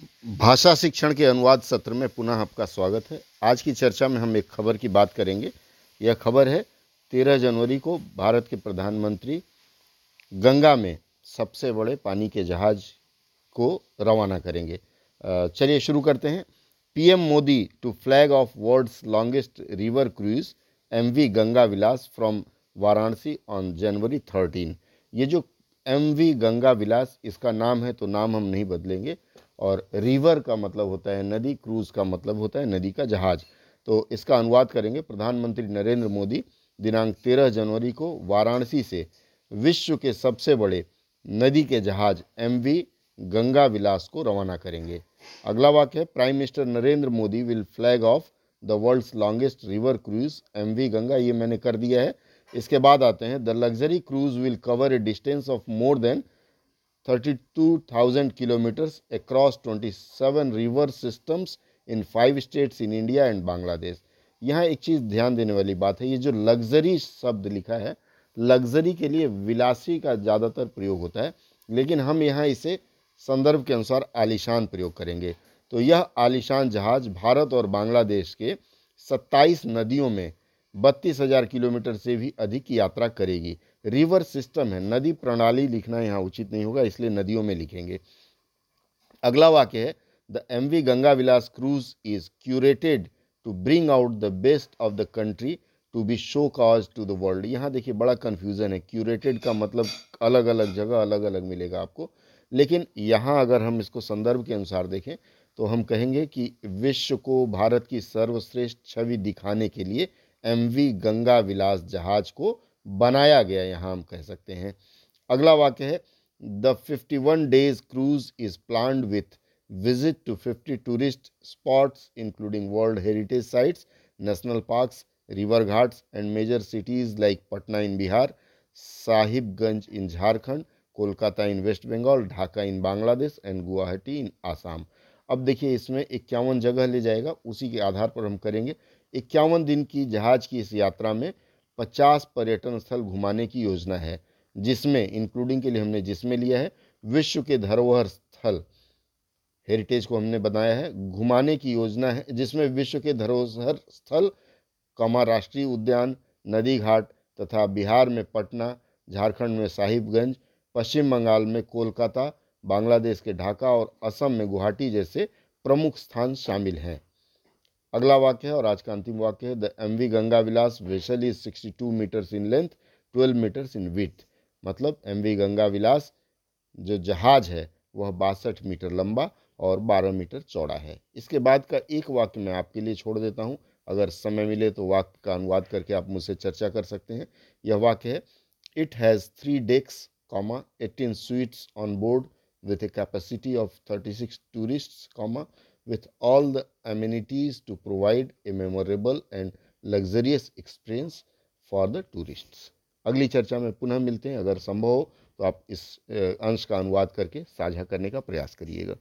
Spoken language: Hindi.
भाषा शिक्षण के अनुवाद सत्र में पुनः आपका स्वागत है। आज की चर्चा में हम एक खबर की बात करेंगे। यह खबर है, तेरह जनवरी को भारत के प्रधानमंत्री गंगा में सबसे बड़े पानी के जहाज़ को रवाना करेंगे। चलिए शुरू करते हैं। PM Modi to flag off world's longest river cruise M V Ganga Vilas from Varanasi on January thirteen ये जो एम वी गंगा विलास इसका नाम है तो नाम हम नहीं बदलेंगे। और रिवर का मतलब होता है नदी क्रूज का मतलब होता है नदी का जहाज़। तो इसका अनुवाद करेंगे प्रधानमंत्री नरेंद्र मोदी दिनांक 13 जनवरी को वाराणसी से। विश्व के सबसे बड़े नदी के जहाज़ एम वी गंगा विलास को रवाना करेंगे। अगला वाक्य है prime minister Narendra Modi will flag off the world's longest river cruise M V Ganga. ये मैंने कर दिया है। इसके बाद आते हैं the luxury cruise will cover a distance of more than 32,000 kilometers across 27 river systems in five states in India and Bangladesh. यहाँ एक चीज़ ध्यान देने वाली बात है ये जो लग्जरी शब्द लिखा है लग्जरी के लिए विलासी का ज़्यादातर प्रयोग होता है लेकिन हम यहाँ इसे संदर्भ के अनुसार आलिशान प्रयोग करेंगे तो यह आलिशान जहाज़ भारत और बांग्लादेश के 27 नदियों में बत्तीस हज़ार किलोमीटर से भी अधिक यात्रा करेगी रिवर सिस्टम है, नदी प्रणाली लिखना यहाँ उचित नहीं होगा, इसलिए नदियों में लिखेंगे। अगला वाक्य है, the M V Ganga Vilas cruise is curated to bring out the best of the country to be showcase to the world. यहाँ देखिए बड़ा कन्फ्यूज़न है, क्यूरेटेड का मतलब अलग अलग जगह अलग अलग मिलेगा आपको। लेकिन यहाँ अगर हम इसको संदर्भ के अनुसार देखें तो हम कहेंगे कि विश्व को भारत की सर्वश्रेष्ठ छवि दिखाने के लिए एम वी गंगा विलास जहाज़ को बनाया गया यहाँ हम कह सकते हैं। अगला वाक्य है, the 51 days cruise is planned with visit to 50 tourist spots, including world heritage sites, national parks river ghats and major cities like Patna in Bihar, Sahibganj in Jharkhand, Kolkata in West Bengal, Dhaka in Bangladesh and Guwahati in Assam. अब देखिए, इसमें इक्यावन जगह ले जाएगा, उसी के आधार पर हम करेंगे। इक्यावन दिन की जहाज़ की इस यात्रा में पचास पर्यटन स्थल घुमाने की योजना है, जिसमें इंक्लूडिंग के लिए हमने जिसमें लिया है, विश्व के धरोहर स्थल हेरिटेज को हमने बनाया है, घुमाने की योजना है, जिसमें विश्व के धरोहर स्थल कमा राष्ट्रीय उद्यान, नदी घाट तथा बिहार में पटना, झारखंड में साहिबगंज, पश्चिम बंगाल में कोलकाता, बांग्लादेश के ढाका और असम में गुवाहाटी जैसे प्रमुख स्थान शामिल हैं। अगला वाक्य है और आज का अंतिम वाक्य है। The M V Ganga Vilas vessel is sixty two metres in length twelve metres in width मतलब एम वी गंगा विलास जो जहाज़ है वह बासठ मीटर लंबा और 12 मीटर चौड़ा है। इसके बाद का एक वाक्य मैं आपके लिए छोड़ देता हूँ। अगर समय मिले तो वाक्य का अनुवाद करके आप मुझसे चर्चा कर सकते हैं। यह वाक्य है it has three decks comma eighteen suites on board with a capacity of 36 tourists, comma, with all the amenities to provide a memorable and luxurious experience for the tourists. अगली चर्चा में पुनः मिलते हैं अगर संभव हो तो आप इस अंश का अनुवाद करके साझा करने का प्रयास करिएगा